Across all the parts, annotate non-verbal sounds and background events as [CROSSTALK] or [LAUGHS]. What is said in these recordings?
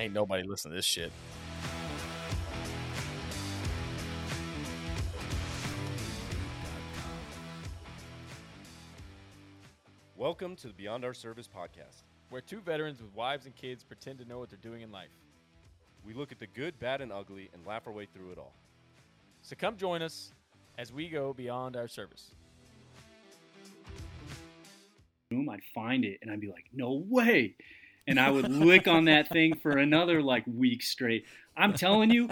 Ain't nobody listening to this shit. Welcome to the Beyond Our Service podcast. where two veterans with wives and kids pretend to know what they're doing in life. We look at the good, bad, and ugly and laugh our way through it all. So come join us as we go beyond our service. room, I'd find it and I'd be like, no way. And I would lick on that thing for another like week straight. I'm telling you,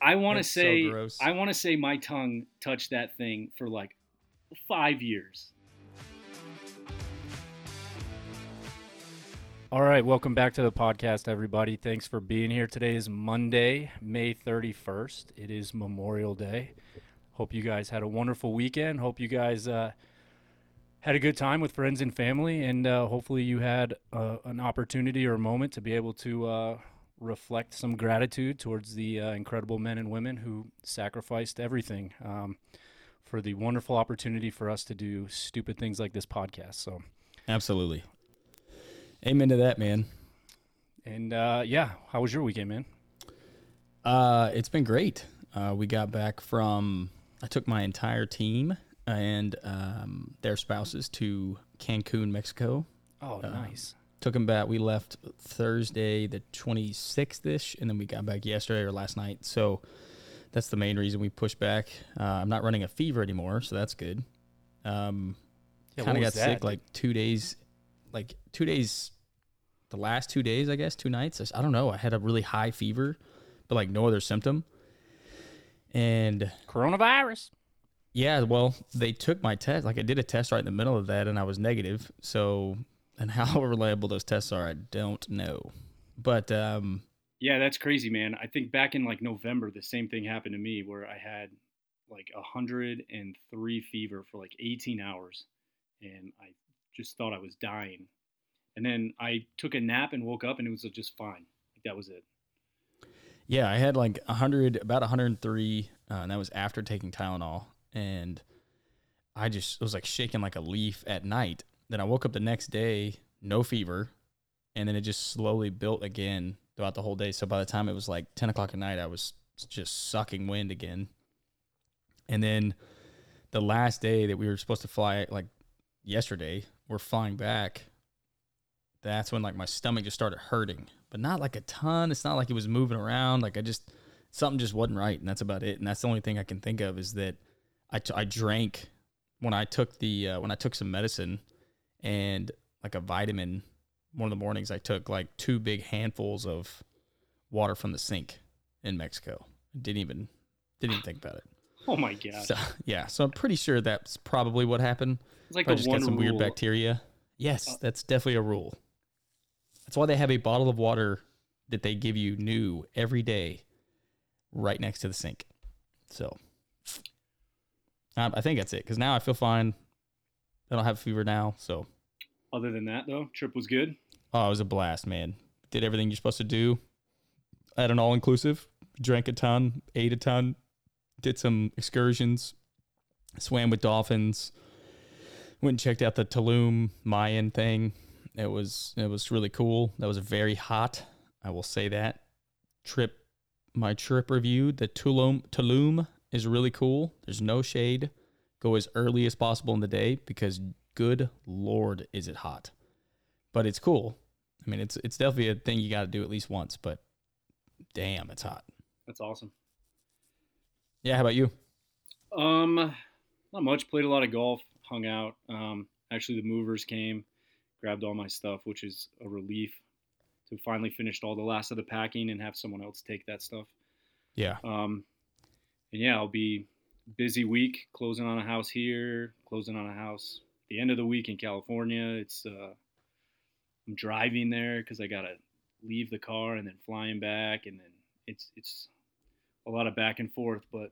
I want to so say, gross. I want to say my tongue touched that thing for like five years. All right, welcome back to the podcast, everybody. Thanks for being here. Today is Monday, May 31st. It is Memorial Day. Hope you guys had a wonderful weekend. Hope you guys uh, had a good time with friends and family, and uh, hopefully you had uh, an opportunity or a moment to be able to uh, reflect some gratitude towards the uh, incredible men and women who sacrificed everything um, for the wonderful opportunity for us to do stupid things like this podcast. So. Absolutely. Amen to that, man. And uh, yeah, how was your weekend, man? Uh, it's been great. Uh, we got back from, I took my entire team and um, their spouses to Cancun, Mexico. Oh, nice. Took them back. We left Thursday, the 26th ish, and then we got back yesterday or last night. So that's the main reason we pushed back. Uh, I'm not running a fever anymore, so that's good. Um, Yeah, kind of got that? sick like two days, like two days, the last two days, I guess, two nights. I don't know. I had a really high fever, but like no other symptom. And Coronavirus. Yeah, well, they took my test. Like I did a test right in the middle of that, and I was negative. So, and [LAUGHS] how reliable those tests are, I don't know. But um, Yeah, that's crazy, man. I think back in like November, the same thing happened to me where I had like a 103 fever for like 18 hours and I just thought I was dying. And then I took a nap and woke up and it was just fine. Like that was it. yeah, I had like a 100, about a 103, uh, and that was after taking Tylenol. And I just was like shaking like a leaf at night. Then I woke up the next day, no fever, and then it just slowly built again throughout the whole day. So by the time it was like 10 o'clock at night, I was just sucking wind again. And then the last day that we were supposed to fly, like yesterday, we're flying back. That's when like my stomach just started hurting, but not like a ton. It's not like it was moving around. Like I just something just wasn't right, and that's about it. And that's the only thing I can think of is that I, t- I drank when I took the uh, when I took some medicine and like a vitamin. One of the mornings I took like two big handfuls of water from the sink in Mexico. Didn't even didn't even think about it. Oh my god. So [LAUGHS] yeah, so I'm pretty sure that's probably what happened. it's like I just got some weird bacteria. Yes, Uh, that's definitely a rule. That's why they have a bottle of water that they give you new every day, right next to the sink. So, I think that's it. Because now I feel fine. I don't have fever now. So, Other than that though, trip was good. oh, it was a blast, man. Did everything you're supposed to do. At an all inclusive. Drank a ton, ate a ton, did some excursions, swam with dolphins, went and checked out the Tulum Mayan thing. It was it was really cool. That was very hot. I will say that. Trip my trip review, the Tulum Tulum is really cool. There's no shade. Go as early as possible in the day because good lord is it hot. But it's cool. I mean it's it's definitely a thing you got to do at least once, but damn, it's hot. That's awesome. Yeah, how about you? Um, not much. Played a lot of golf. Hung out. Um, actually, the movers came, grabbed all my stuff, which is a relief to finally finished all the last of the packing and have someone else take that stuff. Yeah. Um, and yeah, I'll be busy week closing on a house here, closing on a house the end of the week in California. It's uh, I'm driving there because I gotta leave the car and then flying back, and then it's it's a lot of back and forth, but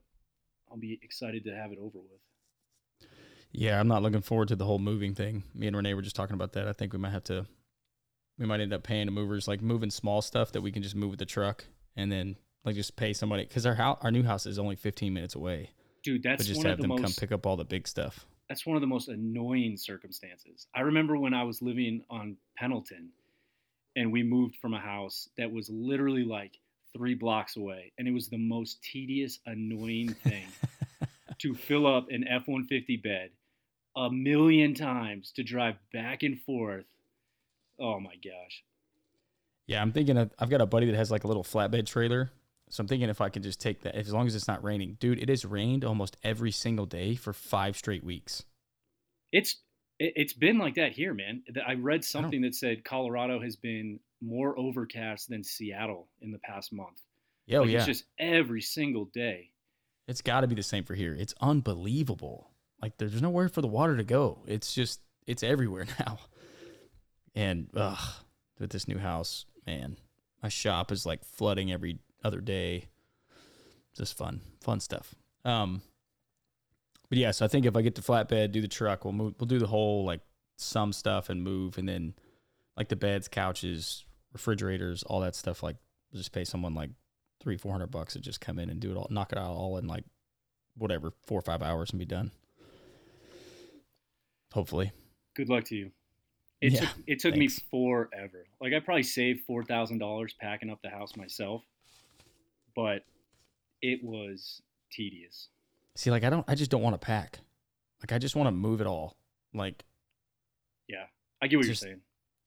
I'll be excited to have it over with. Yeah, I'm not looking forward to the whole moving thing. Me and Renee were just talking about that. I think we might have to, we might end up paying the movers like moving small stuff that we can just move with the truck, and then like just pay somebody because our house, our new house is only 15 minutes away. Dude, that's but just one have of the them come pick up all the big stuff. that's one of the most annoying circumstances. I remember when I was living on Pendleton and we moved from a house that was literally like three blocks away, and it was the most tedious, annoying thing [LAUGHS] to fill up an F one fifty bed a million times to drive back and forth. Oh my gosh. Yeah, I'm thinking of, I've got a buddy that has like a little flatbed trailer. So I'm thinking if I can just take that, as long as it's not raining. Dude, it has rained almost every single day for five straight weeks. It's it, it's been like that here, man. I read something that said Colorado has been more overcast than Seattle in the past month. Yeah, oh, like yeah. It's just every single day. It's got to be the same for here. It's unbelievable. Like there's nowhere for the water to go. It's just it's everywhere [LAUGHS] now. And ugh, with this new house, man, my shop is like flooding every other day. Just fun, fun stuff. Um, but yeah, so I think if I get the flatbed, do the truck, we'll move, we'll do the whole like some stuff and move, and then like the beds, couches, refrigerators, all that stuff. Like just pay someone like three, four hundred bucks to just come in and do it all, knock it out all in like whatever four or five hours and be done. Hopefully, Good luck to you. It Yeah, took it took thanks. me forever. Like I probably saved four thousand dollars packing up the house myself, but it was tedious. see, like I don't, I just don't want to pack. Like I just want to move it all. Like Yeah, I get what Just- you're saying.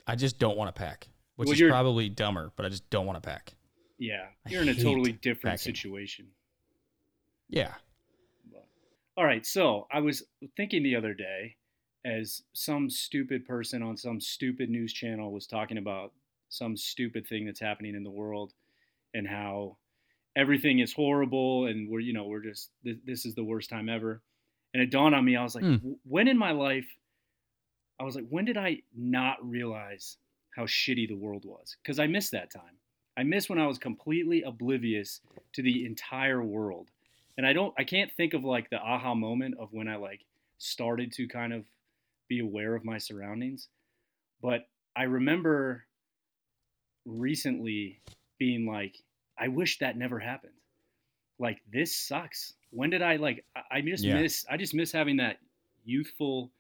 I just don't want to pack, which Well, is probably dumber, but I just don't want to pack. Yeah, you're in a totally different packing. situation. Yeah. But, all right, so I was thinking the other day, as some stupid person on some stupid news channel was talking about some stupid thing that's happening in the world, and how everything is horrible, and we're you know we're just this, this is the worst time ever, and it dawned on me. I was like, hmm. w- when in my life, I was like, when did I not realize how shitty the world was? Because I missed that time. I miss when I was completely oblivious to the entire world and I don't I can't think of like the aha moment of when I like started to kind of be aware of my surroundings. But I remember recently being like, I wish that never happened. Like this sucks. When did I like I, I just Yeah. miss I just miss having that youthful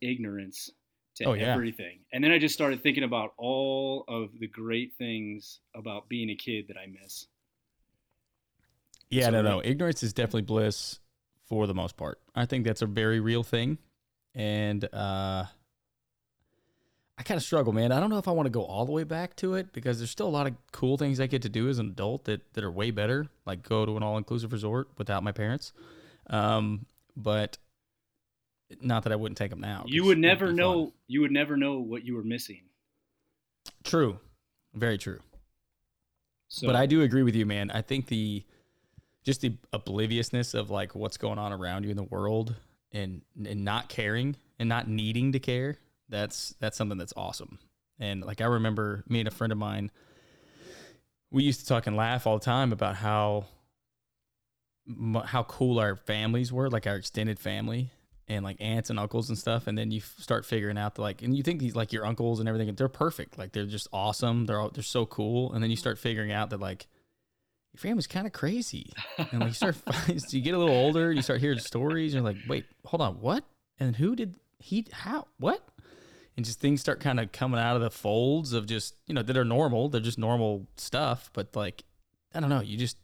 ignorance to Oh, yeah. everything. And then I just started thinking about all of the great things about being a kid that I miss. Yeah, So, no, no. Ignorance is definitely bliss for the most part. I think that's a very real thing. And uh I kind of struggle, man. I don't know if I want to go all the way back to it because there's still a lot of cool things I get to do as an adult that, that are way better, like go to an all inclusive resort without my parents. Um, but not that I wouldn't take them now. You would never know fun. you would never know what you were missing. True. Very true. So but I do agree with you, man. I think the just the obliviousness of like what's going on around you in the world and and not caring and not needing to care. That's that's something that's awesome. And like I remember me and a friend of mine, we used to talk and laugh all the time about how how cool our families were, like our extended family and like aunts and uncles and stuff. And then you f- start figuring out that like, and you think these like your uncles and everything, they're perfect. Like they're just awesome. They're all, they're so cool. And then you start figuring out that like your family's kind of crazy. And like you start, [LAUGHS] so you get a little older, you start hearing stories. You're like, wait, hold on, what? And who did he? How? What? And just things start kind of coming out of the folds of just you know that are normal. They're just normal stuff. But like, I don't know. You just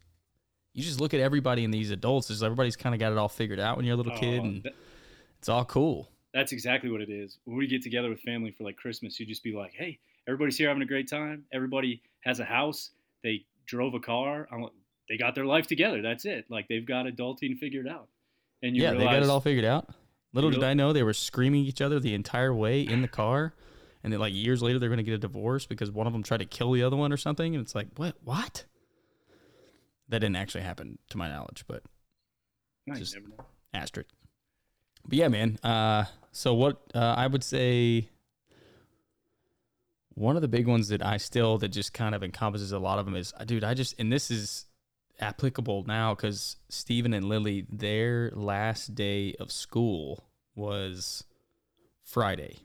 you just look at everybody in these adults as everybody's kind of got it all figured out when you're a little kid, Oh, and that- it's all cool. that's exactly what it is. When we get together with family for like Christmas, you just be like, "Hey, everybody's here having a great time. Everybody has a house. They drove a car. Like, they got their life together. That's it. Like they've got adulting figured out." And you yeah, realize, they got it all figured out. Little did I know they were screaming each other the entire way in the car, and then like years later they're going to get a divorce because one of them tried to kill the other one or something. And it's like, what? What? That didn't actually happen to my knowledge, but No, just- asterisk. But yeah, man. Uh, so what uh, I would say, one of the big ones that I still that just kind of encompasses a lot of them is, dude. I just and this is applicable now because Stephen and Lily, their last day of school was Friday,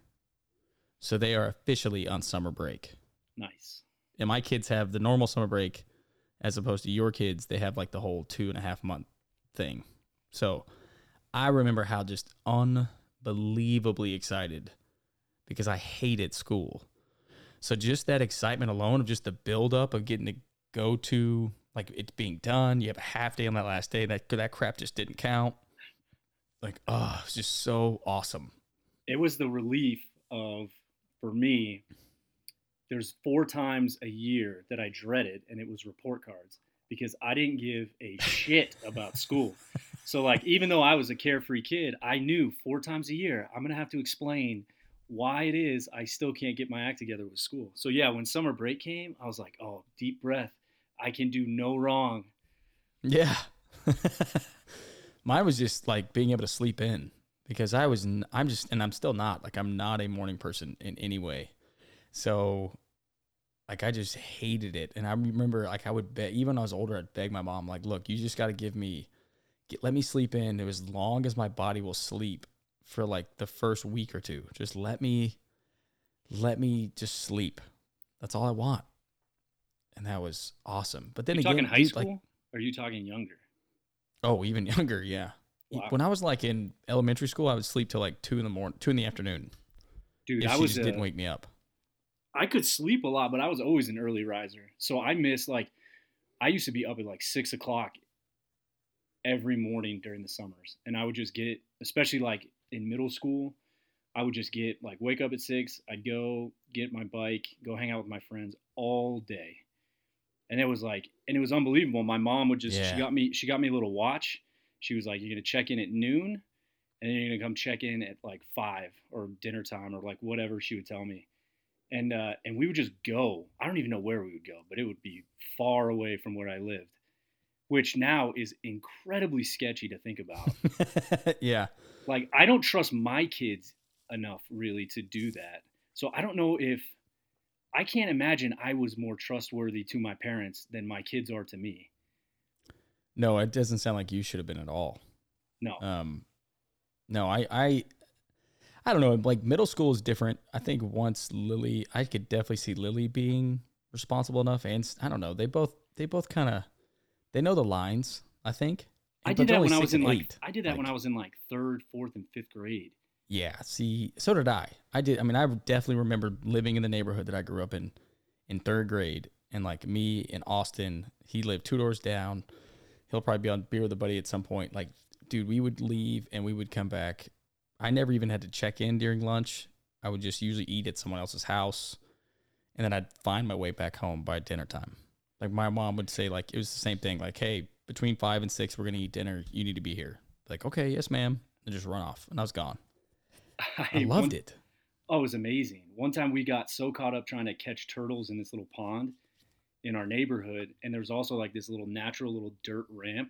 so they are officially on summer break. Nice. And my kids have the normal summer break, as opposed to your kids. They have like the whole two and a half month thing. So I remember how just unbelievably excited because I hated school. So just that excitement alone of just the buildup of getting to go to like it's being done. You have a half day on that last day. That that crap just didn't count. Like, oh, it's just so awesome. It was the relief of, for me, there's four times a year that I dreaded, and it was report cards because I didn't give a [LAUGHS] shit about school. So, like, even though I was a carefree kid, I knew four times a year I'm going to have to explain why it is I still can't get my act together with school. So, yeah, when summer break came, I was like, oh, deep breath. I can do no wrong. Yeah. [LAUGHS] Mine was just like being able to sleep in because I was, I'm just, and I'm still not, like, I'm not a morning person in any way. So, like, I just hated it. And I remember, like, I would beg, even when I was older, I'd beg my mom, like, look, you just got to give me, get, let me sleep in as long as my body will sleep for like the first week or two. Just let me, let me just sleep. That's all I want. And that was awesome. But then you again, talking high dude, school? like, or are you talking younger? Oh, even [LAUGHS] younger, yeah. Wow. When I was like in elementary school, I would sleep till like two in the morning, two in the afternoon. Dude, I was just a- didn't wake me up. I could sleep a lot, but I was always an early riser. So I miss like I used to be up at like six o'clock every morning during the summers, and I would just get, especially like in middle school, I would just get like wake up at six. I'd go get my bike, go hang out with my friends all day, and it was like, and it was unbelievable. My mom would just Yeah. she got me she got me a little watch. She was like, "You're gonna check in at noon." And then you're gonna come check in at like five or dinner time or like whatever she would tell me and uh, and we would just go. I don't even know where we would go, but it would be far away from where I lived, which now is incredibly sketchy to think about. [LAUGHS] yeah. like I don't trust my kids enough really to do that. So I don't know if I can't imagine I was more trustworthy to my parents than my kids are to me. No, it doesn't sound like you should have been at all. No, Um, no, I, I, I don't know. Like middle school is different. I think once Lily, I could definitely see Lily being responsible enough, and I don't know. They both, they both kind of, they know the lines. I think. I did that when I was in and like. I did that when I was in like third, fourth, and fifth grade. Yeah. See, so did I. I did. I mean, I definitely remember living in the neighborhood that I grew up in, in third grade, and like me in Austin, he lived two doors down. He'll probably be on beer with a buddy at some point. Like, dude, we would leave and we would come back. I never even had to check in during lunch. I would just usually eat at someone else's house, and then I'd find my way back home by dinner time. Like my mom would say, like it was the same thing. Like, hey, between five and six, we're gonna eat dinner. You need to be here. Like, okay, yes, ma'am. And just run off, and I was gone. [LAUGHS] I loved it. Oh, it was amazing. One time we got so caught up trying to catch turtles in this little pond in our neighborhood, and there was also like this little natural little dirt ramp,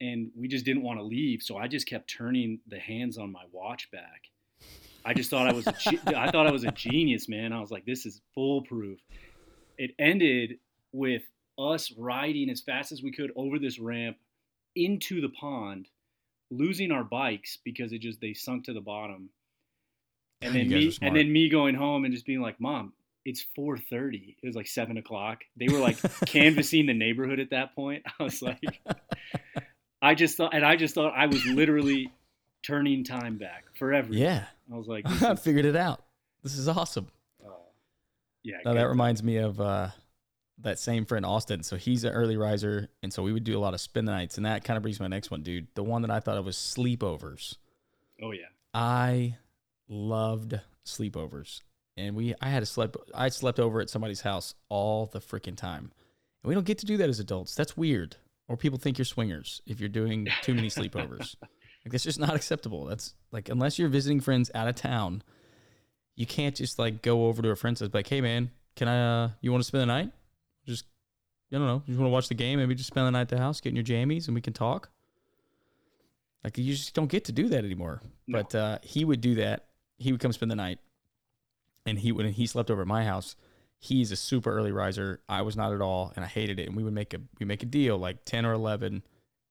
and we just didn't want to leave, so I just kept turning the hands on my watch back. I just thought I was a ge- [LAUGHS] I thought I was a genius, man. I was like, this is foolproof. It ended with us riding as fast as we could over this ramp into the pond, losing our bikes because it just they sunk to the bottom and then me and then me going home and just being like mom it's 4.30 it was like 7 o'clock they were like [LAUGHS] canvassing the neighborhood at that point i was like i just thought and i just thought i was literally turning time back forever Yeah, i was like [LAUGHS] I is, figured it out. This is awesome. uh, yeah Now that reminds me of uh, that same friend Austin. So he's an early riser, and so we would do a lot of spin nights, and that kind of brings my next one, dude. The one that I thought of was sleepovers. oh yeah I loved sleepovers, and we I had to sleep. I slept over at somebody's house all the freaking time, and we don't get to do that as adults. That's weird. Or people think you're swingers if you're doing too many sleepovers. [LAUGHS] like that's just not acceptable. That's like unless you're visiting friends out of town, you can't just like go over to a friend's house like, hey man, can I? uh You want to spend the night? Just I don't know. You want to watch the game? Maybe just spend the night at the house, get in your jammies, and we can talk. Like you just don't get to do that anymore. No. But uh, he would do that. He would come spend the night, and he when he slept over at my house. He's a super early riser. I was not at all, and I hated it. And we would make a we make a deal like ten or eleven.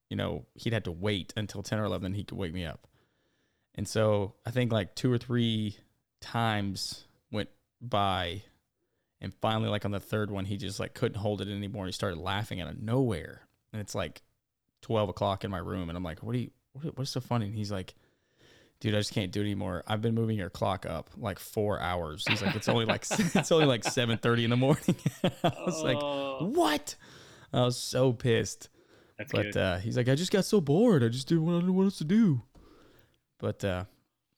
You know, he'd have to wait until ten or eleven. He could wake me up. And so I think like two or three times went by, and finally, like on the third one, he just like couldn't hold it anymore. And he started laughing out of nowhere. And it's like twelve o'clock in my room, and I'm like, "What are you? What, what's so funny?" And he's like, dude, I just can't do it anymore. I've been moving your clock up like four hours. He's like, it's only like [LAUGHS] it's only like seven thirty in the morning. [LAUGHS] I was like, Oh, what? I was so pissed. that's But uh, he's like, I just got so bored. I just didn't want to know what else to do. But uh,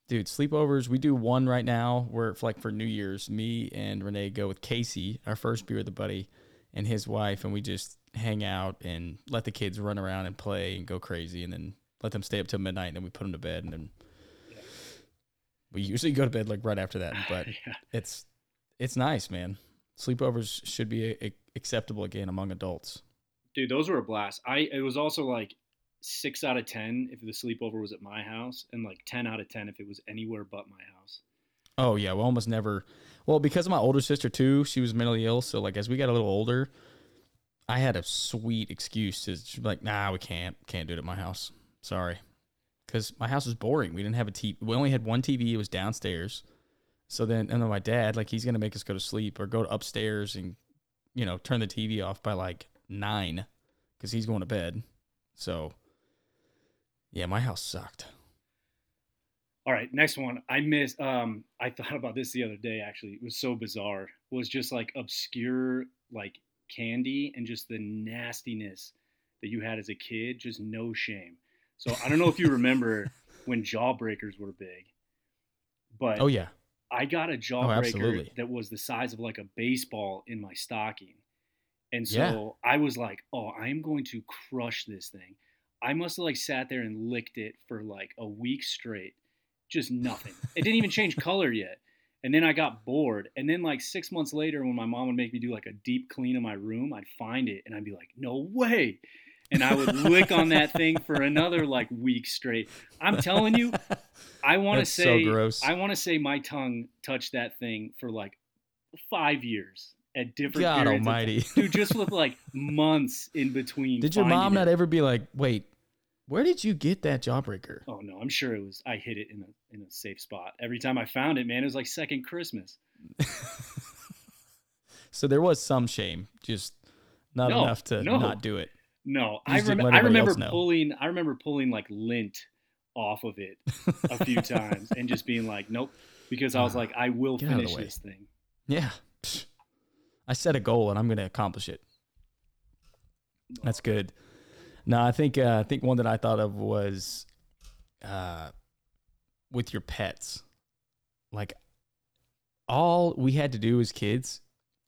dude, sleepovers. We do one right now. Where for, like for New Year's, me and Renee go with Casey, our first beer with the buddy, and his wife, and we just hang out and let the kids run around and play and go crazy, and then let them stay up till midnight, and then we put them to bed, and then we usually go to bed like right after that. [LAUGHS] But yeah. it's it's nice, man. Sleepovers should be a, acceptable again among adults. dude, those were a blast. I it was also like six out of ten if the sleepover was at my house, and like ten out of ten if it was anywhere but my house. Oh yeah, we almost never. Well, because of my older sister too, she was mentally ill. So like as we got a little older, I had a sweet excuse to be like, nah, we can't, can't do it at my house. Sorry, because my house was boring. We didn't have a TV. We only had one TV. It was downstairs. So then, and then my dad, like, he's gonna make us go to sleep or go to upstairs and, you know, turn the TV off by like nine, because he's going to bed. So, yeah, my house sucked. All right, next one. I miss. Um, I thought about this the other day. Actually, it was so bizarre. Was just like obscure, like candy and just the nastiness that you had as a kid. Just no shame. So I don't know if you remember [LAUGHS] when Jawbreakers were big, but Oh yeah, I got a oh, Jawbreaker absolutely. that was the size of like a baseball in my stocking. And so Yeah. I was like, oh, I am going to crush this thing. I must have like sat there and licked it for like a week straight. Just nothing. it didn't even change color yet. And then I got bored. And then like six months later, when my mom would make me do like a deep clean of my room, I'd find it and I'd be like, no way. And I would lick on that thing for another like week straight. I'm telling you, I want to so say gross. I want to say my tongue touched that thing for like five years at different God periods. of- Almighty. dude, just with like months in between. Did your mom not it. ever be like, wait, where did you get that jawbreaker? Oh no, I'm sure it was. I hid it in a in a safe spot. Every time I found it, man, it was like second Christmas. [LAUGHS] So there was some shame, just not No, enough to no. not do it. No, I, rem- I remember pulling. I remember pulling like lint off of it a few [LAUGHS] times and just being like, nope, because I was Ah, like, I will get finish this thing. Yeah. I set a goal and I'm going to accomplish it. That's good. No, I think uh, I think one that I thought of was uh, with your pets. Like all we had to do as kids,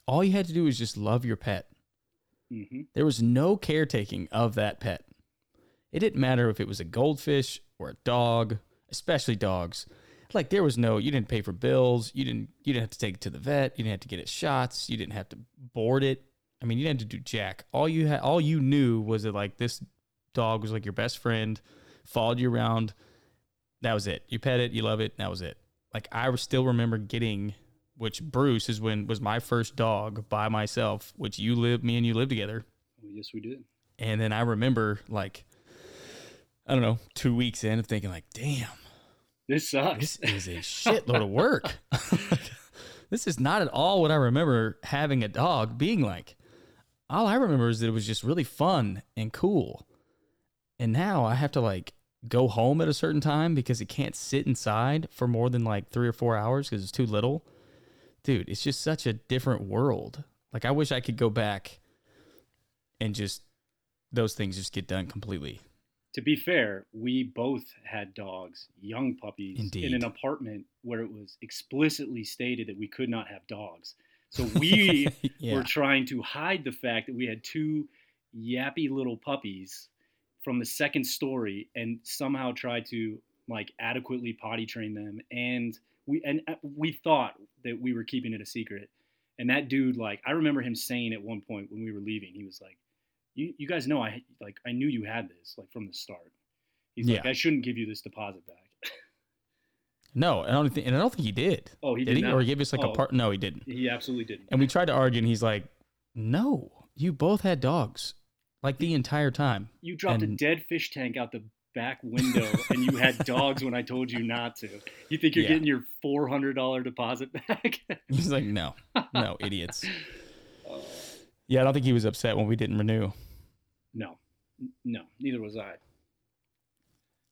all you had to do was just love your pet. Hmm There was no caretaking of that pet. It didn't matter if it was a goldfish or a dog, especially dogs. Like there was no you didn't pay for bills, you didn't you didn't have to take it to the vet, you didn't have to get it shots, you didn't have to board it. I mean, you didn't have to do jack. All you had all you knew was that like this dog was like your best friend, followed you around. That was it. You pet it, you love it, that was it. Like I still remember getting which Bruce is when was my first dog by myself, which you live me and you live together. Oh, yes, we did. And then I remember like I don't know, two weeks in of thinking like, damn, This sucks. this is a [LAUGHS] shitload of work. [LAUGHS] this is not at all what I remember having a dog being like. All I remember is that it was just really fun and cool. And now I have to like go home at a certain time because it can't sit inside for more than like three or four hours because it's too little. Dude, it's just such a different world. Like I wish I could go back and just those things just get done completely. to be fair, we both had dogs, young puppies, in an apartment where it was explicitly stated that we could not have dogs. So [LAUGHS] we yeah. were trying to hide the fact that we had two yappy little puppies from the second story and somehow try to like adequately potty train them and we and uh, we thought that we were keeping it a secret and that dude like i remember him saying at one point when we were leaving he was like you, you guys know i like i knew you had this like from the start he's like Yeah. i shouldn't give you this deposit back [LAUGHS] No, I don't think, and I don't think he did. oh he did did, he? Or he gave us like Oh, a part? No, he didn't. he absolutely didn't And we tried to argue, and he's like, "No, you both had dogs, like the entire time." You dropped a dead fish tank out the back window and you had [LAUGHS] dogs when I told you not to. You think you're Yeah. getting your four hundred dollar deposit back? [LAUGHS] He's like, "No, no, idiots." [LAUGHS] Yeah, I don't think he was upset when we didn't renew. no, no, neither was I.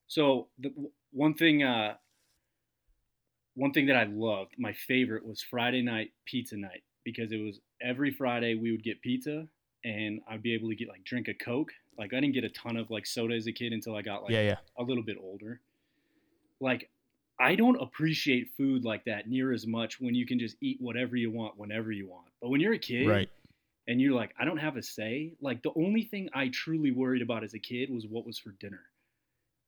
So the one thing uh, one thing that I loved, my favorite was Friday night pizza night because it was every Friday we would get pizza and I'd be able to get like drink a Coke. Like I didn't get a ton of like soda as a kid until I got like yeah, yeah. a little bit older. Like I don't appreciate food like that near as much when you can just eat whatever you want whenever you want. But when you're a kid Right. and you're like, I don't have a say, like the only thing I truly worried about as a kid was what was for dinner.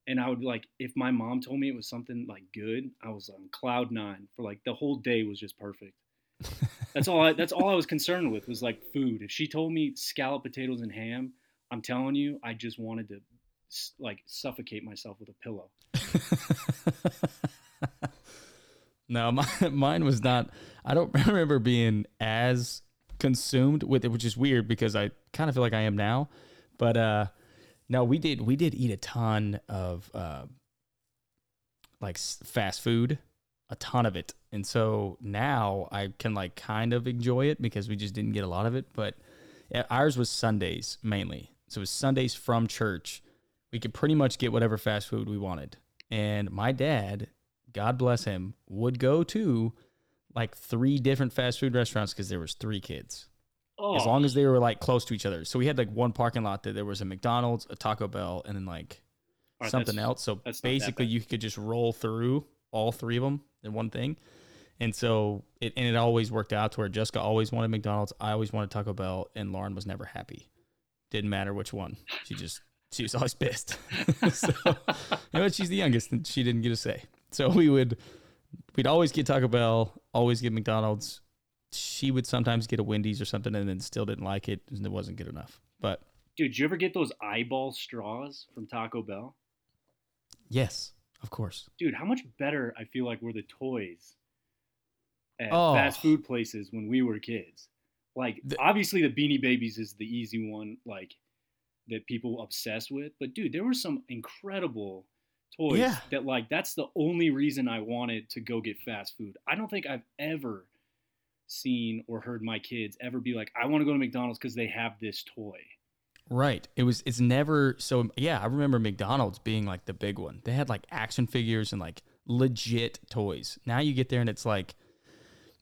And I would like if my mom told me it was something like good, I was on cloud nine for like the whole day was just perfect. [LAUGHS] That's all I that's all I was concerned with was like food. If she told me scallop potatoes and ham, I'm telling you, I just wanted to like suffocate myself with a pillow. [LAUGHS] no, my, mine was not. I don't [LAUGHS] remember being as consumed with it, which is weird because I kind of feel like I am now. But uh, no, we did we did eat a ton of uh, like fast food, a ton of it, and so now I can like kind of enjoy it because we just didn't get a lot of it. But ours was Sundays mainly, so it was Sundays from church. We could pretty much get whatever fast food we wanted, and my dad God bless him, would go to like three different fast food restaurants because there was three kids. Oh, As long as they were like close to each other. So we had like one parking lot that there was a McDonald's, a Taco Bell, and then like right, something else. So that's not that basically, you could just roll through all three of them in one thing. And so it and it always worked out to where Jessica always wanted McDonald's, I always wanted Taco Bell, and Lauren was never happy. Didn't matter which one. She just she was always pissed. [LAUGHS] [LAUGHS] so you know, she's the youngest, and she didn't get a say. So we would we'd always get Taco Bell, always get McDonald's. She would sometimes get a Wendy's or something, and then still didn't like it, and it wasn't good enough. But Dude, did you ever get those eyeball straws from Taco Bell? yes, of course. Dude, how much better I feel like were the toys at Oh. fast food places when we were kids. Like The- obviously the Beanie Babies is the easy one like that people obsess with, but dude, there were some incredible toys Yeah. that like that's the only reason I wanted to go get fast food. I don't think I've ever seen or heard my kids ever be like I want to go to McDonald's cuz they have this toy. Right. It was. It's never. So yeah, I remember McDonald's being like the big one. They had like action figures and like legit toys. Now you get there and it's like,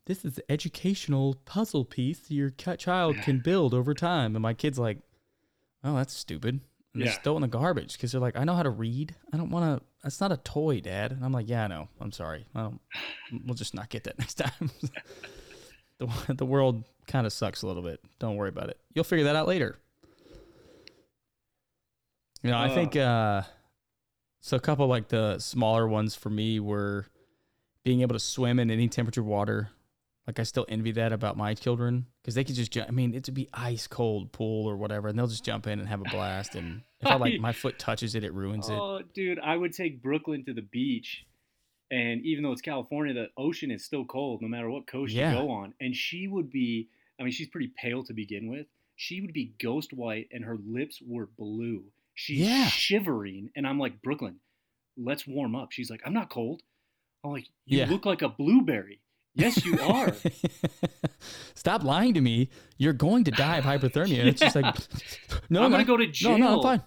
this is an educational puzzle piece your child can build over time. And my kid's like, oh, that's stupid. And Yeah. just throw it in the garbage because they're like, I know how to read. I don't want to. That's not a toy, Dad. And I'm like, yeah, I know. I'm sorry. I don't, we'll just not get that [LAUGHS] next time. [LAUGHS] the the world kind of sucks a little bit. Don't worry about it. You'll figure that out later. You know, I think uh so a couple like the smaller ones for me were being able to swim in any temperature water. Like I still envy that about my children because they could just jump. I mean, it'd be ice cold pool or whatever, and they'll just jump in and have a blast. And if I like [LAUGHS] my foot touches it, it ruins it. Oh, dude, I would take Brooklyn to the beach, and even though it's California, the ocean is still cold no matter what coast Yeah. you go on. And she would be, I mean, she's pretty pale to begin with. She would be ghost white, and her lips were blue. She's Yeah. shivering, and I'm like, Brooklyn, let's warm up. She's like, I'm not cold. I'm like, you Yeah. look like a blueberry. Yes, you are. [LAUGHS] Stop lying to me. You're going to die of hypothermia. It's just like, [LAUGHS] [LAUGHS] no, I'm no, gonna go to no, jail. no, no, I'm fine.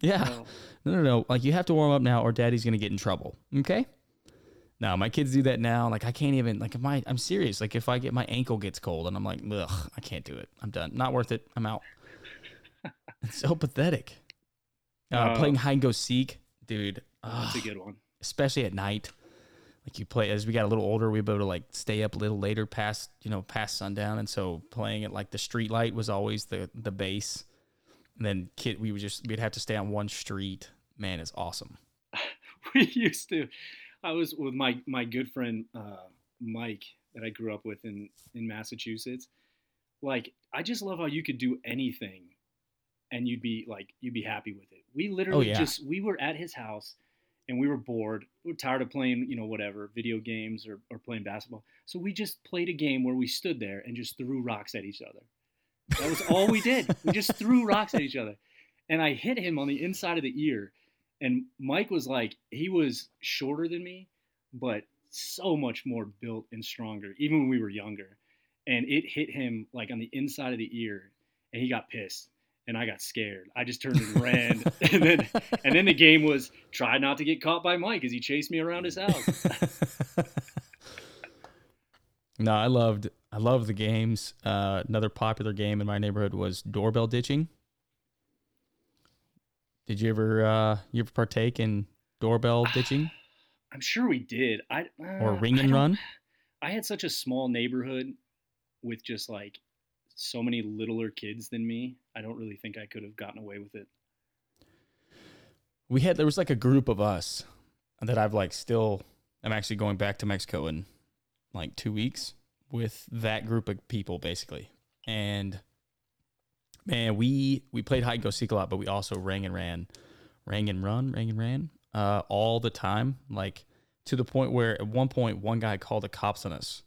Yeah. So, No, no, no. Like you have to warm up now, or Daddy's gonna get in trouble. Okay. No, my kids do that now. Like I can't even. Like if my, I'm serious. Like if I get my ankle gets cold, and I'm like, ugh, I can't do it. I'm done. Not worth it. I'm out. it's so pathetic. Uh, Uh, playing hide and go seek, dude. that's a good one. especially at night. Like you play as we got a little older, we were able to like stay up a little later past you know past sundown, and so playing it like the street light was always the the base. And then kid, we would just we'd have to stay on one street. Man, it's awesome. [LAUGHS] we used to i was with my my good friend uh, mike that i grew up with in in massachusetts like i just love how you could do anything and you'd be like you'd be happy with it we literally yeah. just we were at his house and we were bored we were tired of playing you know whatever video games or, or playing basketball. So we just played a game where we stood there and just threw rocks at each other. That was all we did. We just [LAUGHS] threw rocks at each other. And i hit him on the inside of the ear. And Mike was like, he was shorter than me, but so much more built and stronger, even when we were younger. And it hit him like on the inside of the ear, and he got pissed. And I got scared. I just turned and ran, [LAUGHS] [LAUGHS] and then and then the game was try not to get caught by Mike as he chased me around his house. [LAUGHS] no, I loved I loved the games. Uh, another popular game in my neighborhood was doorbell ditching. Did you ever uh, you ever partake in doorbell [SIGHS] ditching I'm sure we did. I uh, or ring and don't- run? I had such a small neighborhood with just like so many littler kids than me. I don't really think I could have gotten away with it. we had there was like a group of us that I've like still I'm actually going back to Mexico in like 2 weeks with that group of people basically. And man, we we played hide and go seek a lot, but we also rang and ran, rang and run, rang and ran uh all the time like to the point where at one point one guy called the cops on us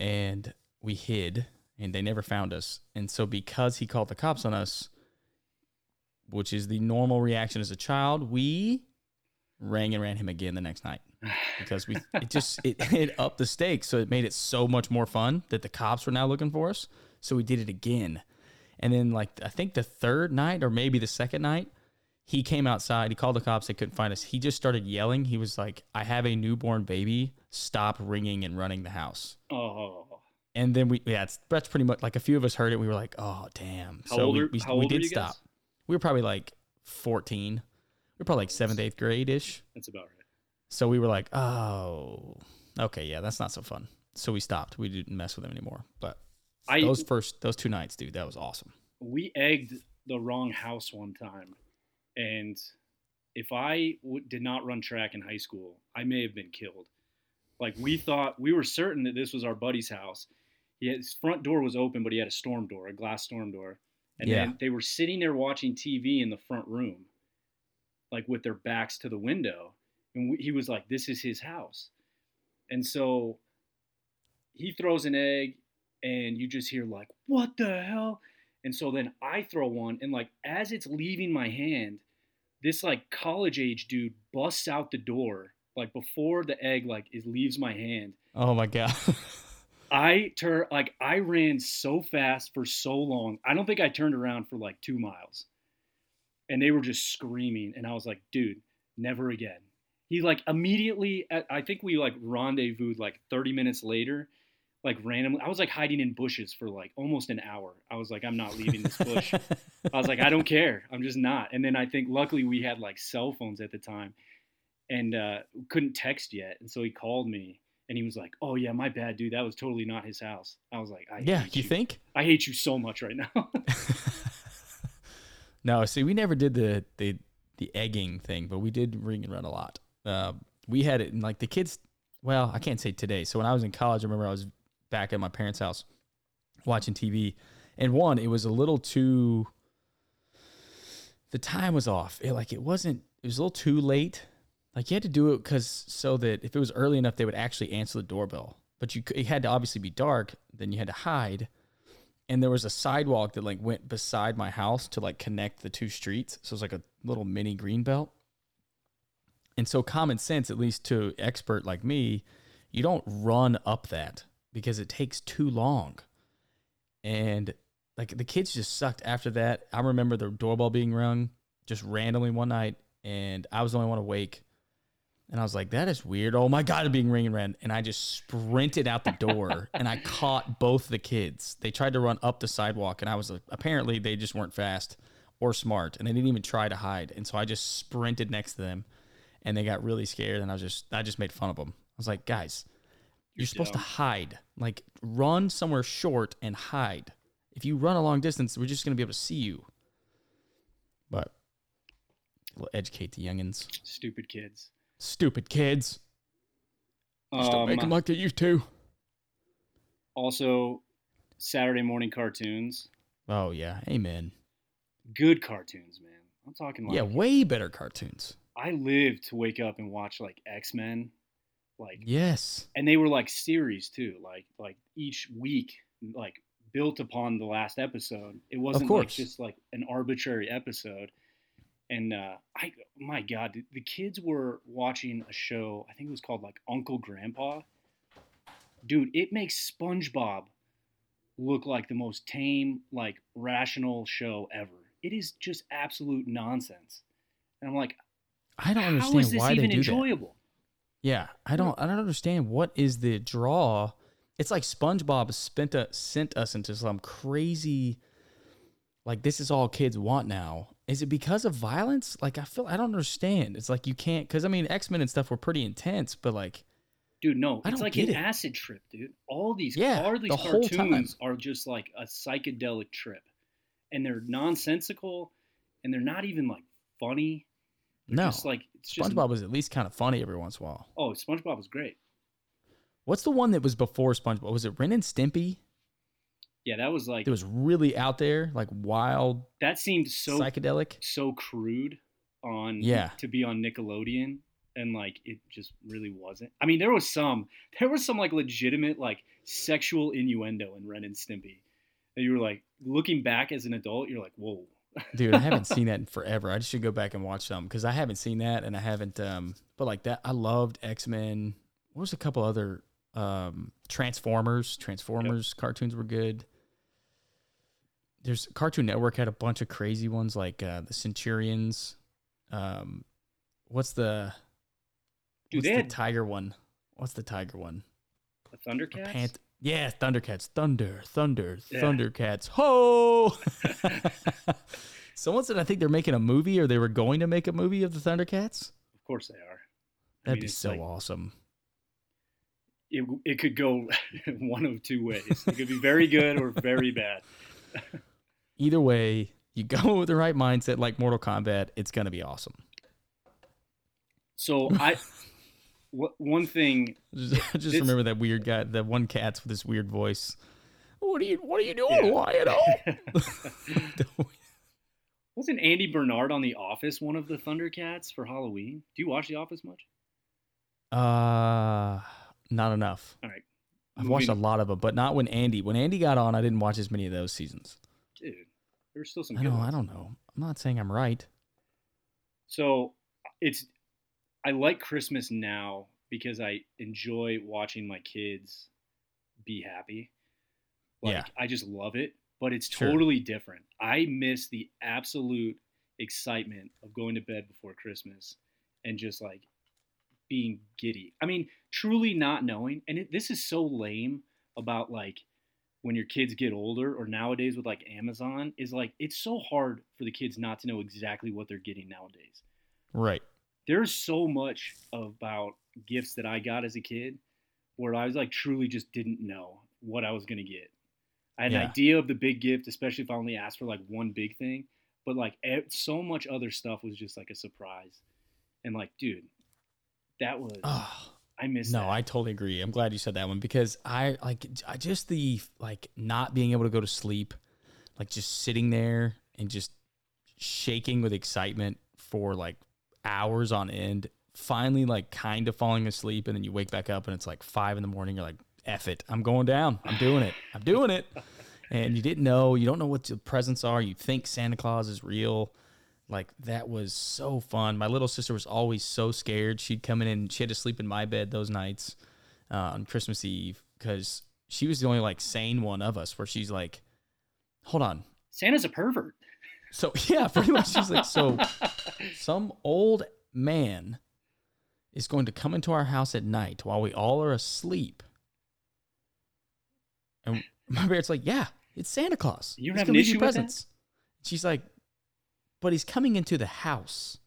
and we hid and they never found us. And so because he called the cops on us, which is the normal reaction as a child, we rang and ran him again the next night because we [LAUGHS] it just it, it upped the stakes, so it made it so much more fun that the cops were now looking for us. So we did it again, and then like I think the third night or maybe the second night, he came outside. He called the cops. They couldn't find us. He just started yelling. He was like, "I have a newborn baby. Stop ringing and running the house." Oh, And then we yeah, it's, that's pretty much like a few of us heard it. We were like, "Oh damn!" How so old we, are- we, how we did you guys? stop. We were probably like fourteen. We were probably like seventh, eighth grade ish. that's about right. So we were like, "Oh, okay, yeah, that's not so fun." So we stopped. We didn't mess with them anymore. But I those first those two nights, dude, that was awesome. we egged the wrong house one time, and if I w- did not run track in high school, I may have been killed. Like we thought, we were certain that this was our buddy's house. He had, his front door was open, but he had a storm door, a glass storm door, and Yeah. then they were sitting there watching TV in the front room, like with their backs to the window, and we, he was like, "This is his house," and so he throws an egg, and you just hear like, "What the hell?" And so then I throw one, and like as it's leaving my hand, this like college age dude busts out the door, like before the egg like is leaves my hand. Oh my god. [LAUGHS] I turn like I ran so fast for so long. I don't think I turned around for like two miles, and they were just screaming, and I was like, dude, never again. He like immediately. I I think we like rendezvoused like 30 minutes later, like randomly. I was like hiding in bushes for like almost an hour. I was like, I'm not leaving this bush. [LAUGHS] I was like, I don't care. I'm just not. And then I think luckily we had like cell phones at the time and uh, couldn't text yet. And so he called me and he was like, Oh yeah, my bad, dude. That was totally not his house. I was like, I yeah, hate you you. think? I hate you so much right now. [LAUGHS] no, see, we never did the the the egging thing, but we did ring and run a lot. Uh, we had it and like the kids. Well, I can't say today. So when I was in college, I remember I was back at my parents' house watching TV, and one, it was a little too. The time was off. It like it wasn't. It was a little too late. Like you had to do it because so that if it was early enough, they would actually answer the doorbell. But you it had to obviously be dark. Then you had to hide and there was a sidewalk that like went beside my house to like connect the two streets. So it was like a little mini green belt. And so common sense, at least to expert like me, you don't run up that because it takes too long. And like the kids just sucked after that. I remember the doorbell being rung just randomly one night and I was the only one awake. And I was like, that is weird. Oh my God, it being ring and ran. And I just sprinted out the door [LAUGHS] and I caught both the kids. They tried to run up the sidewalk and I was like, apparently they just weren't fast or smart and they didn't even try to hide. And so I just sprinted next to them and they got really scared. And I was just, I just made fun of them. I was like, guys, you're, You're supposed to hide. Like run somewhere short and hide. If you run a long distance, we're just going to be able to see you. But we'll educate the youngins. Stupid kids. Stupid kids. Just don't make them Um, like they used to. also, Saturday morning cartoons. Oh yeah, amen. Good cartoons, man. I'm talking like yeah, way better cartoons. I lived to wake up and watch like X Men, like Yes. and they were like series too like like each week like built upon the last episode it wasn't like course. just like an arbitrary episode and uh i my god the- kids were watching a show i think it was called like uncle grandpa dude it makes spongebob look like the most tame, like rational show ever. It is just absolute nonsense. And I'm like, I don't how understand is this why even they do that. enjoyable? Yeah, I don't. I don't understand what is the draw. It's like SpongeBob spent a, sent us into some crazy. Like this is all kids want now. Is it because of violence? Like I feel I don't understand. It's like you can't because I mean X Men and stuff were pretty intense, but like Dude, no, I it's don't like an it. acid trip, dude. All these, Yeah, all these the cartoons are just like a psychedelic trip, and they're nonsensical, and they're not even like funny. They're no, just like it's just SpongeBob was at least kind of funny every once in a while. Oh, SpongeBob was great. What's the one that was before SpongeBob? Was it Ren and Stimpy? Yeah, that was like It was really out there, like wild, that seemed so psychedelic. so crude on Yeah. to be on Nickelodeon and like it just really wasn't. I mean, there was some there was some like legitimate like sexual innuendo in Ren and Stimpy. And you were like looking back as an adult, you're like, "Whoa." [LAUGHS] Dude, I haven't seen that in forever. I just should go back and watch some because I haven't seen that and I haven't. Um, but like that, I loved X Men. What was a couple other um Transformers? Transformers cartoons were good. There's Cartoon Network had a bunch of crazy ones like uh, the Centurions. Um, what's the Dude, what's the had tiger one? What's the tiger one? the Thundercats. Panth- yeah, Thundercats. Thunder, Thunder, Yeah. Thundercats. Ho! [LAUGHS] Someone said I think they're making a movie or they were going to make a movie of the Thundercats. Of course they are. That'd mean, be so like- awesome. It, it could go [LAUGHS] one of two ways. It could be very good or very bad. [LAUGHS] Either way, you go [LAUGHS] with the right mindset like Mortal Kombat, it's going to be awesome. So I, [LAUGHS] wh- one thing Just, [LAUGHS] just remember that weird guy, that one cat's with this weird voice. What are you what are you doing, Yeah. Wyatt? Oh. Wasn't Andy Bernard on The Office one of the Thundercats for Halloween? Do you watch The Office much? uh not enough. All right. I've watched a lot of them, but not when Andy. When Andy got on, I didn't watch as many of those seasons. There's still some I know, I don't know. I'm not saying I'm right. So it's I like Christmas now because I enjoy watching my kids be happy. Like Yeah. I just love it, but it's Sure. totally different. I miss the absolute excitement of going to bed before Christmas and just like being giddy. I mean, truly not knowing. And it, this is so lame about like when your kids get older or nowadays with like Amazon is like it's so hard for the kids not to know exactly what they're getting nowadays Right. there's so much about gifts that I got as a kid where I was like truly just didn't know what I was gonna get. I had Yeah. an idea of the big gift, especially if I only asked for like one big thing, but like so much other stuff was just like a surprise. And like, dude, that was Oh, I miss no, that. I totally agree. I'm glad you said that one because I like I just the like not being able to go to sleep, like just sitting there and just shaking with excitement for like hours on end. Finally, like kind of falling asleep, and then you wake back up and it's like five in the morning. You're like, "Eff it, I'm going down. I'm doing it. I'm doing it." [LAUGHS] And you didn't know. You don't know what the presents are. You think Santa Claus is real. Like that was so fun. My little sister was always so scared. She'd come in and she had to sleep in my bed those nights uh, on Christmas Eve because she was the only like sane one of us. Where she's like, "Hold on." Santa's a pervert. So [LAUGHS] yeah, pretty much she's like, "So [LAUGHS] some old man is going to come into our house at night while we all are asleep." And my parents like, "Yeah, it's Santa Claus. You have an issue presents." She's like, "But he's coming into the house,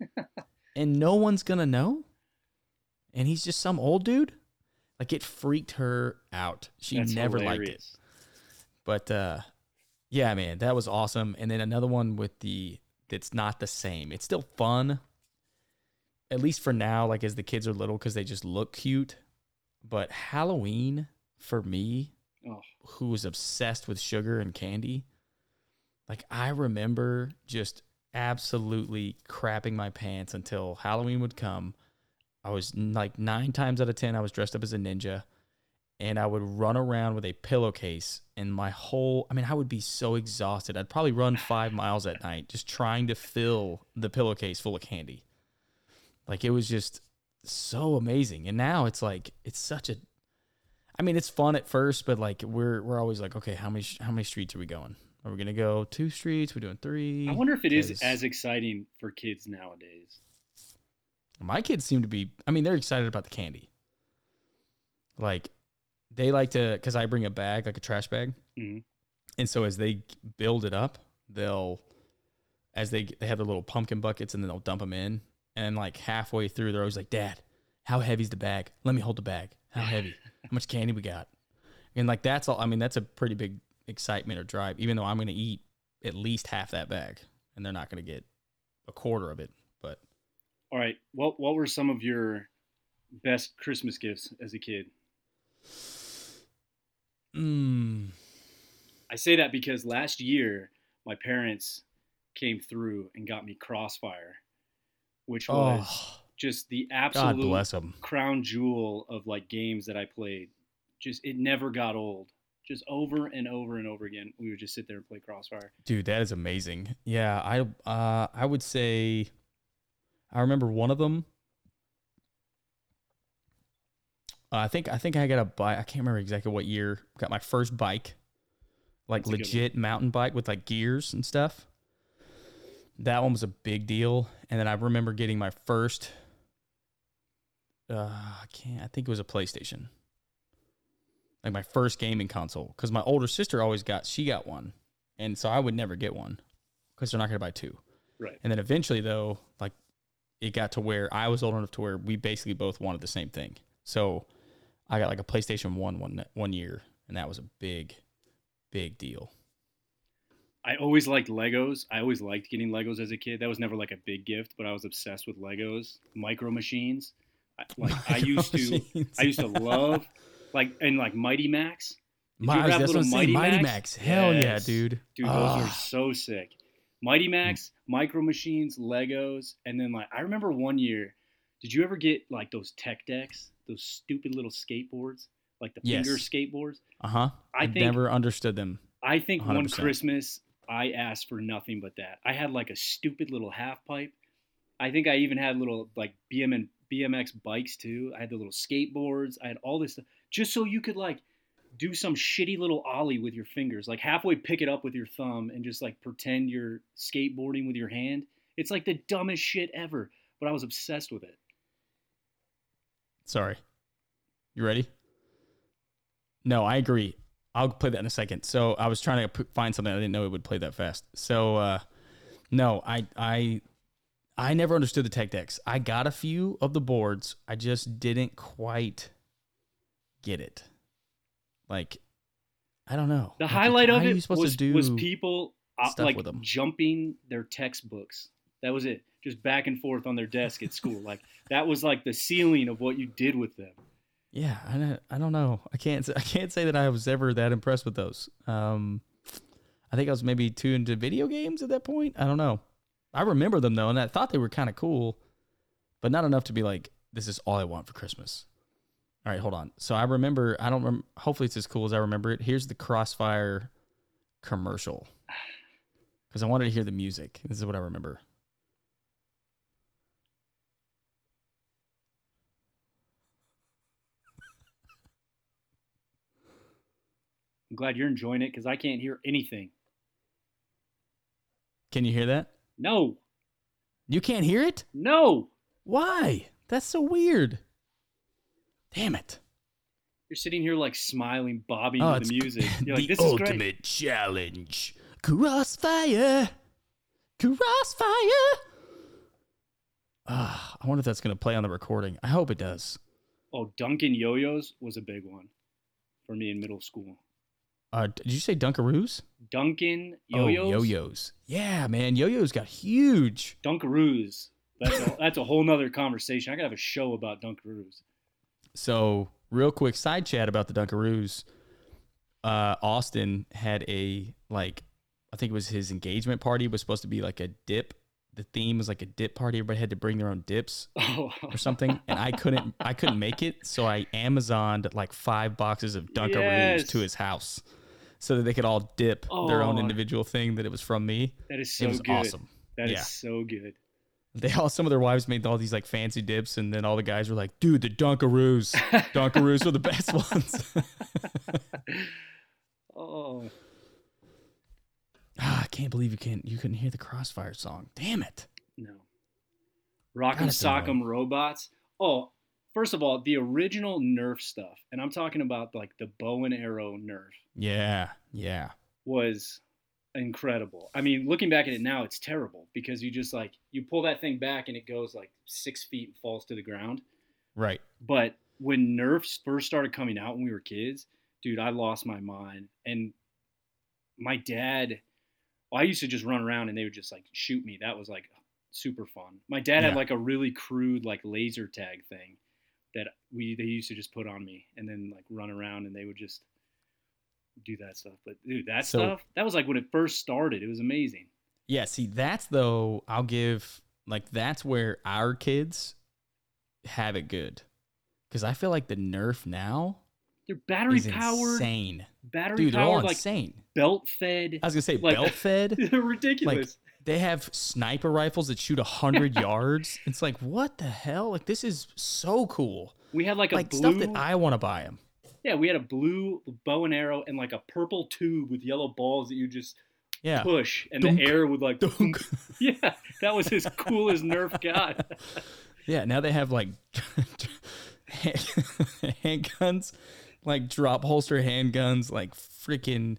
[LAUGHS] and no one's gonna know, and he's just some old dude." Like it freaked her out. She That's never liked it. But uh yeah, man, that was awesome. And then another one with the that's not the same. It's still fun. At least for now, like as the kids are little cuz they just look cute. But Halloween for me, Oh, who was obsessed with sugar and candy, like I remember just absolutely crapping my pants until Halloween would come. I was like 9 times out of 10 I was dressed up as a ninja and I would run around with a pillowcase and my whole I mean I would be so exhausted. I'd probably run 5 miles at night just trying to fill the pillowcase full of candy. Like it was just so amazing. And now it's like it's such a I mean, it's fun at first, but like we're we're always like, okay, how many how many streets are we going? Are we gonna go two streets? We're doing three. I wonder if it is as exciting for kids nowadays. my kids seem to be. I mean, they're excited about the candy. Like, they like to because I bring a bag, like a trash bag, Mhm. and so as they build it up, they'll as they they have their little pumpkin buckets, and then they'll dump them in, and like halfway through, they're always like, "Dad, how heavy's the bag? Let me hold the bag. How heavy? How much candy we got?" And like that's all. I mean, that's a pretty big excitement or drive. Even though I'm going to eat at least half that bag, and they're not going to get a quarter of it, but All right, what what were some of your best Christmas gifts as a kid? mm, I say that because last year my parents came through and got me Crossfire, which was oh, just the absolute crown jewel of like games that I played. Just it never got old. Just over and over and over again, we would just sit there and play Crossfire. Dude, that is amazing. Yeah, I uh I would say I remember one of them. Uh, I think I think I got a bike. I can't remember exactly what year. Got my first bike, like That's legit mountain bike with like gears and stuff. That one was a big deal. And then I remember getting my first. Uh, I can't. I think it was a PlayStation. Like my first gaming console, because my older sister always got. She got one, and so I would never get one, because they're not gonna buy two. Right. And then eventually, though, like it got to where I was old enough to where we basically both wanted the same thing. So I got like a PlayStation One one one year, and that was a big, big deal. I always liked Legos. I always liked getting Legos as a kid. That was never like a big gift, but I was obsessed with Legos, micro machines. Like I used to, I used to love, like and like Mighty Max. Did you that's what little I'm. Mighty Mighty Max? Max. Hell yeah, Yes. dude. Dude, those were Ah. so sick. Mighty Max, Micro Machines, Legos, and then like I remember one year. Did you ever get like those tech decks, those stupid little skateboards, like the Yes. finger skateboards? Uh huh. I I think- never understood them. I think one 100%. Christmas I asked for nothing but that. I had like a stupid little half pipe. I think I even had little like BM and BMX bikes too. I had the little skateboards. I had all this stuff just so you could like do some shitty little ollie with your fingers, like halfway pick it up with your thumb and just like pretend you're skateboarding with your hand. It's like the dumbest shit ever, but I was obsessed with it. Sorry. You ready? No, I agree. I'll play that in a second. So I was trying to find something I didn't know it would play that fast. So uh, no, I I I never understood the tech decks. I got a few of the boards. I just didn't quite get it. Like I don't know. The Like, highlight of it was, was people uh, like jumping their textbooks. That was it. Just back and forth on their desk at school. [LAUGHS] like that was like the ceiling of what you did with them. Yeah, I don't, I don't know. I can't I can't say that I was ever that impressed with those. Um, I think I was maybe too into video games at that point. I don't know. I remember them though, and I thought they were kind of cool, but not enough to be like, this is all I want for Christmas. All right, hold on. So I remember. I don't. Rem- hopefully, it's as cool as I remember it. Here's the Crossfire commercial because I wanted to hear the music. This is what I remember. I'm glad you're enjoying it because I can't hear anything. Can you hear that? No, You can't hear it. no. Why? That's so weird. Damn it. You're sitting here like smiling, bobbing Oh, to the music. [LAUGHS] You're like, the this is great. ultimate challenge. Crossfire. Crossfire. Ah, I wonder if that's going to play on the recording. I hope it does. Oh, Duncan Yo-Yos was a big one for me in middle school. Uh, did you say Dunkaroos? Duncan Yo-Yos. Oh, yo-yos. Yeah, man. Yo-yos got huge. Dunkaroos. That's a, [LAUGHS] that's a whole nother conversation. I gotta have a show about Dunkaroos. So, real quick side chat about the Dunkaroos. Uh, Austin had a like, I think it was his engagement party was supposed to be like a dip. The theme was like a dip party. Everybody had to bring their own dips [LAUGHS] Oh, or something, and I couldn't, I couldn't make it. So I Amazoned like five boxes of Dunkaroos Yes. to his house, so that they could all dip their own Oh. individual thing. That it was from me. that is so it was good. awesome. That is Yeah. so good. They all some of their wives made all these like fancy dips, and then all the guys were like, "Dude, the Dunkaroos, Dunkaroos are the best [LAUGHS] ones." [LAUGHS] oh, ah, I can't believe you can't you couldn't hear the Crossfire song. Damn it! no. Rock'em That's annoying. Sock'em Robots. Oh, first of all, the original Nerf stuff, and I'm talking about like the bow and arrow Nerf, Yeah, yeah, was incredible. I mean, looking back at it now, it's terrible because you just like you pull that thing back and it goes like six feet and falls to the ground. right. But when Nerfs first started coming out when we were kids, dude, I lost my mind. And my dad, well, I used to just run around and they would just like shoot me. That was like super fun. My dad Yeah. had like a really crude like laser tag thing that we they used to just put on me and then like run around and they would just do that stuff. But dude, that So- stuff that was like when it first started. It was amazing. Yeah, see, that's though, I'll give, like, that's where our kids have it good. Because I feel like the Nerf now They're battery is powered, insane. battery Dude, they're all like insane. belt fed. I was to say, like- belt fed. [LAUGHS] They're ridiculous. They have sniper rifles that shoot 100 [LAUGHS] yards. It's like, what the hell? Like, this is so cool. we had like a Like, blue stuff that I want to buy them. Yeah, we had a blue bow and arrow and like a purple tube with yellow balls that you just Yeah. push, and Dunk, the air would like. Dunk. [LAUGHS] Yeah, that was as cool as Nerf got. [LAUGHS] Yeah, now they have like [LAUGHS] handguns, like drop holster handguns, like freaking.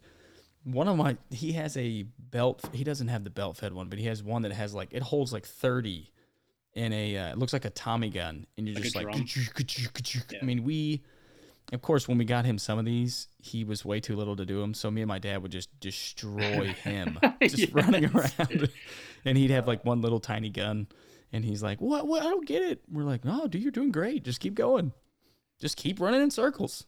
One of my he has a belt. He doesn't have the belt fed one, but he has one that has like it holds like thirty in a. Uh, it looks like a Tommy gun, and you're Like just like. drum? I mean, we. Of course, when we got him some of these, he was way too little to do them. So me and my dad would just destroy [LAUGHS] him, [LAUGHS] just running around, [LAUGHS] and he'd have like one little tiny gun, and he's like, "What? What? I don't get it." We're like, "No, dude, you're doing great. Just keep going. Just keep running in circles."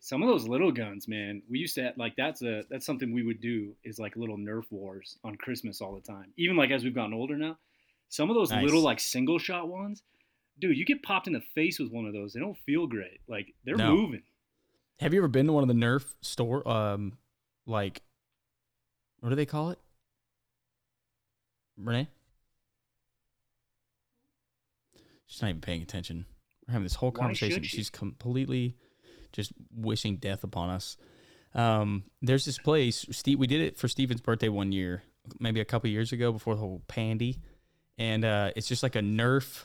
Some of those little guns, man. We used to like that's a that's something we would do is like little Nerf wars on Christmas all the time. Even like as we've gotten older now, some of those Nice. little like single shot ones, dude, you get popped in the face with one of those. They don't feel great. Like they're No. moving. Have you ever been to one of the Nerf store? Um, like, what do they call it? Renee? She's not even paying attention. We're having this whole conversation. she? She's completely just wishing death upon us. Um, there's this place. Steve, we did it for Steven's birthday one year, maybe a couple years ago before the whole pandy, and uh, it's just like a Nerf.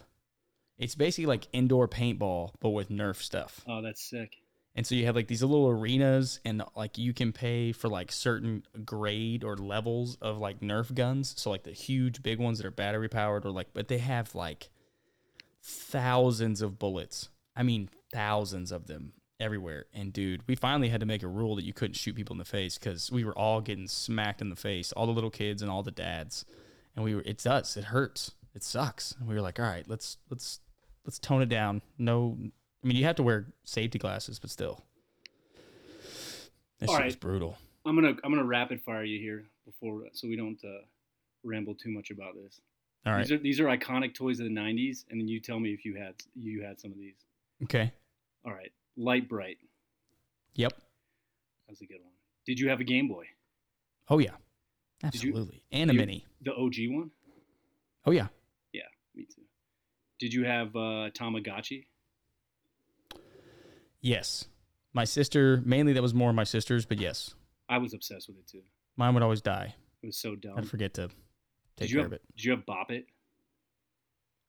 It's basically like indoor paintball, but with Nerf stuff. Oh, that's sick. And so you have like these little arenas, and like you can pay for like certain grade or levels of like Nerf guns. So like the huge big ones that are battery powered, or like, but they have like thousands of bullets. I mean, thousands of them everywhere. And dude, we finally had to make a rule that you couldn't shoot people in the face because we were all getting smacked in the face, all the little kids and all the dads. And we were, it does, it hurts, it sucks. And we were like, all right, let's let's let's tone it down. No, I mean, you have to wear safety glasses, but still, that All shit was brutal. I'm gonna I'm gonna rapid fire you here before so we don't uh, ramble too much about this. All right, These are these are iconic toys of the '90s, and then you tell me if you had you had some of these. okay, All right, Lite-Brite. yep, That was a good one. Did you have a Game Boy? oh yeah, Did you- absolutely, and a you- mini. The OG one? Oh yeah, Yeah, me too. Did you have uh, Tamagotchi? yes. My sister, mainly that was more my sister's, but yes, I was obsessed with it too. mine would always die. It was so dumb. I'd forget to take care have of it. Did you have Bop It?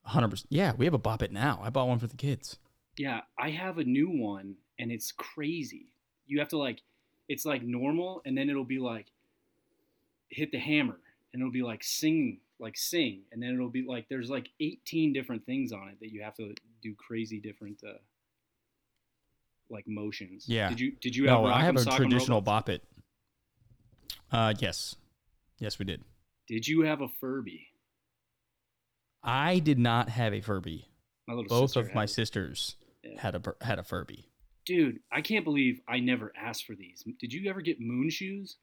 hundred percent. Yeah, we have a Bop It now. I bought one for the kids. Yeah, I have a new one, and it's crazy. You have to like, it's like normal, and then it'll be like, hit the hammer, and it'll be like sing, like sing, and then it'll be like there's like 18 different things on it that you have to do crazy different, uh, like motions. Yeah. Did you Did you have? no, I have a traditional? Bop It. Uh, yes, yes, we did. Did you have a Furby? I did not have a Furby. My little Both of my it. sisters Yeah. had a had a Furby. Dude, I can't believe I never asked for these. Did you ever get moon shoes?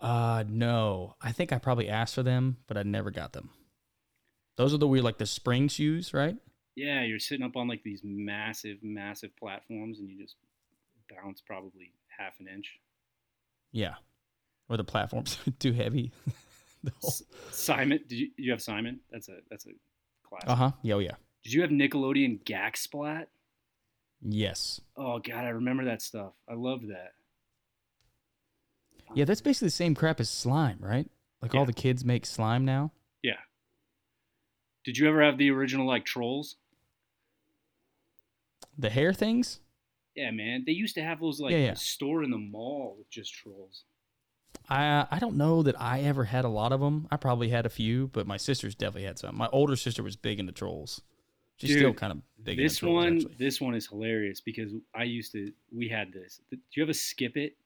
Uh, no, I think I probably asked for them, but I never got them. Those are the weird, like the spring shoes, right? Yeah, you're sitting up on like these massive, massive platforms, and you just bounce probably half an inch. Yeah. Or the platforms [LAUGHS] too heavy. [LAUGHS] The whole- Simon, did you, you have Simon? That's a that's a classic. Uh huh. Yeah, oh, yeah. Did you have Nickelodeon Gak Splat? Yes. Oh god, I remember that stuff. I loved that. Yeah, that's basically the same crap as slime, right? Like Yeah. all the kids make slime now. Yeah. Did you ever have the original like trolls? The hair things. Yeah, man. They used to have those like Yeah, yeah. store in the mall with just trolls. I I don't know that I ever had a lot of them. I probably had a few, but my sisters definitely had some. My older sister was big into trolls. She's still Dude, kind of big this into trolls. one, actually. this one is hilarious because I used to. We had this. Do you have a skip it?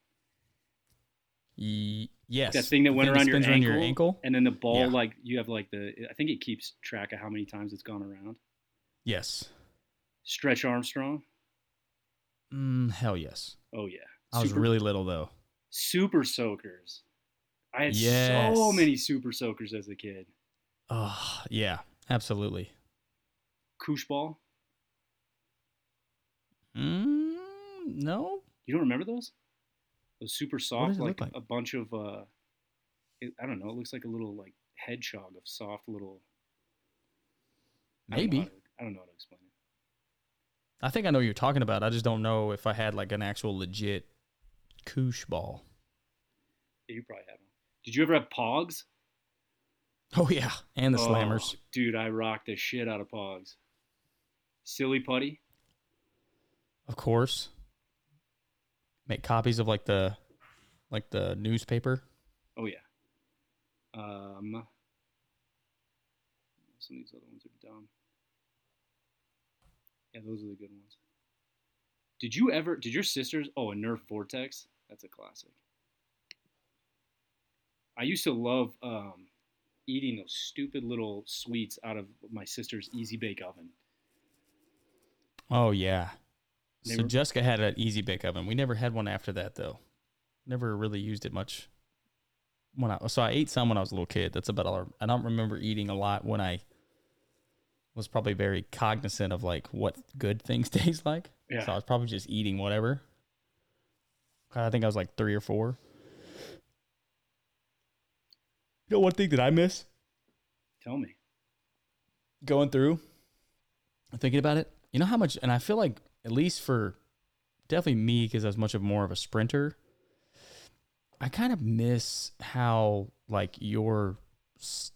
Ye- yes. That thing that went around, your, ankle, around your ankle. and then the ball Yeah. like you have like the. I think it keeps track of how many times it's gone around. Yes. Stretch Armstrong. Mm, hell yes. Oh yeah. I was really little though. super soakers. I had so many super soakers as a kid. Oh yeah, absolutely. Koosh ball. Mm, no. You don't remember those? Those super soft, it like, like? a bunch of. uh it, I don't know. It looks like a little like hedgehog of soft little. I don't know Maybe. how to- I don't know how to explain it. I think I know what you're talking about. I just don't know if I had like an actual legit koosh ball. Yeah, you probably have one. Did you ever have Pogs? Oh yeah, and the Oh, slammers. dude, I rocked the shit out of Pogs. Silly putty. Of course. Make copies of like the like the newspaper. Oh yeah. Um. Some of these other ones are dumb. Yeah, those are the good ones. Did you ever? Did your sisters? Oh, a Nerf Vortex. That's a classic. I used to love um, eating those stupid little sweets out of my sister's Easy Bake Oven. Oh yeah. They so were- Jessica had an easy bake oven. We never had one after that though. Never really used it much. When I so I ate some when I was a little kid. That's about all. I don't remember eating a lot when I was probably very cognizant of like what good [LAUGHS] things [LAUGHS] taste like. Yeah. So I was probably just eating whatever. I think I was like three or four. You know one thing that I miss Tell me. going through thinking about it you know how much and i feel like at least for definitely me because i was much of more of a sprinter i kind of miss how like your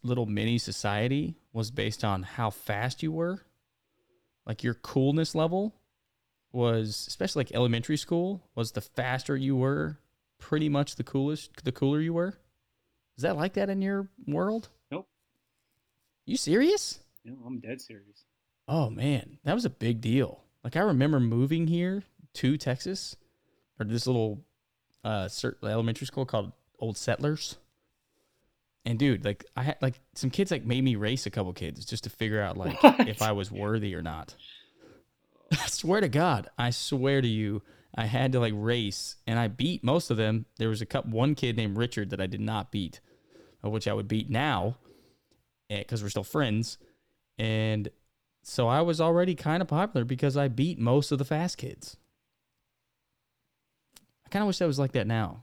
little mini society was based on how fast you were like your coolness level was especially like elementary school was the faster you were pretty much the coolest the cooler you were is that like that in your world Nope. you serious know, I'm dead serious. Oh man, that was a big deal. Like I remember moving here to Texas, or this little uh cert- elementary school called Old Settlers. And dude, like I had like some kids like made me race a couple kids just to figure out like What? if I was worthy or not. [LAUGHS] I swear to God, I swear to you, I had to like race and I beat most of them. There was a cup one kid named Richard that I did not beat, of which I would beat now because we're still friends. And so I was already kind of popular because I beat most of the fast kids. I kind of wish that was like that now,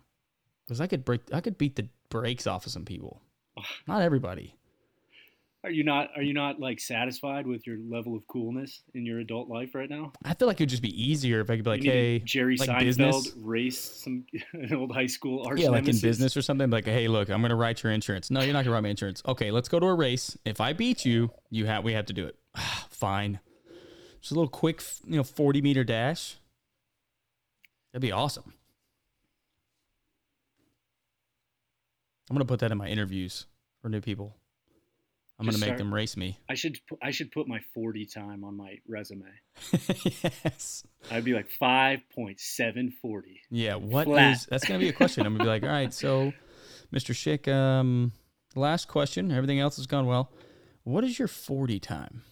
because I could break, I could beat the brakes off of some people. [SIGHS] Not everybody. Are you not? Are you not like satisfied with your level of coolness in your adult life right now? I feel like it would just be easier if I could be like, You need a hey, Jerry like Seinfeld business. race some [LAUGHS] an old high school arch yeah, like in business or something. Like, hey, look, I'm gonna write your insurance. No, you're not gonna write my insurance. Okay, let's go to a race. If I beat you, you have we have to do it. [SIGHS] Fine. Just a little quick, you know, 40 meter dash. That'd be awesome. I'm gonna put that in my interviews for new people. I'm Just gonna make start- them race me. I should I should put my 40 time on my resume. [LAUGHS] yes. I'd be like 5.740. Yeah, what is that's gonna be a question. I'm gonna be like, all right, so Mr. Schick, um last question. Everything else has gone well. What is your 40 time?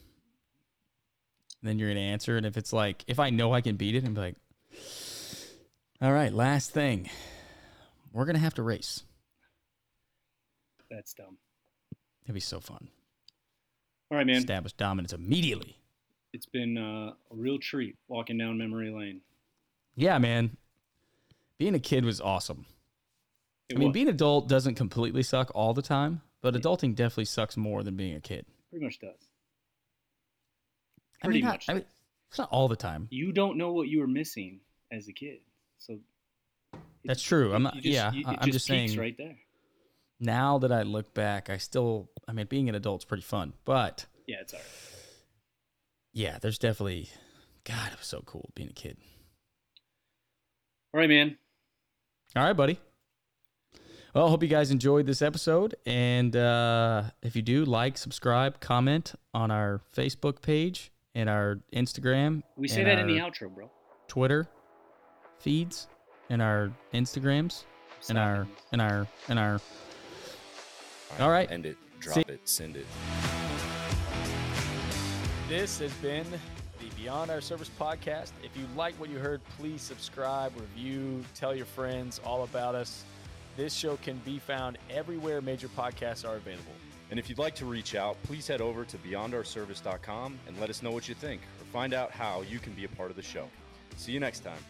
Then you're gonna answer, and if it's like if I know I can beat it, I'm like, all right, last thing. We're gonna have to race. That's dumb. It'd be so fun. All right, man. Establish dominance immediately. It's been uh, a real treat walking down memory lane. Yeah, man. Being a kid was awesome. It I mean, was. being adult doesn't completely suck all the time, but adulting definitely sucks more than being a kid. Pretty much does. I Pretty mean, not, much. I mean, it's not all the time. you don't know what you were missing as a kid, so That's true. I'm not. just- yeah, you- I- it I'm just peaks saying. right there. Now that I look back, I still. I mean, being an adult's pretty fun, but Yeah, it's alright. yeah, there's definitely. God, it was so cool being a kid. All right, man. All right, buddy. Well, I hope you guys enjoyed this episode. And uh, if you do, like, subscribe, comment on our Facebook page and our Instagram. We say and that in the outro, bro. Twitter feeds and our Instagrams and our and our and our. All right. End it. Drop See- it. Send it. This has been the Beyond Our Service podcast. If you like what you heard, please subscribe, review, tell your friends all about us. This show can be found everywhere major podcasts are available. And if you'd like to reach out, please head over to beyondourservice.com and let us know what you think or find out how you can be a part of the show. See you next time.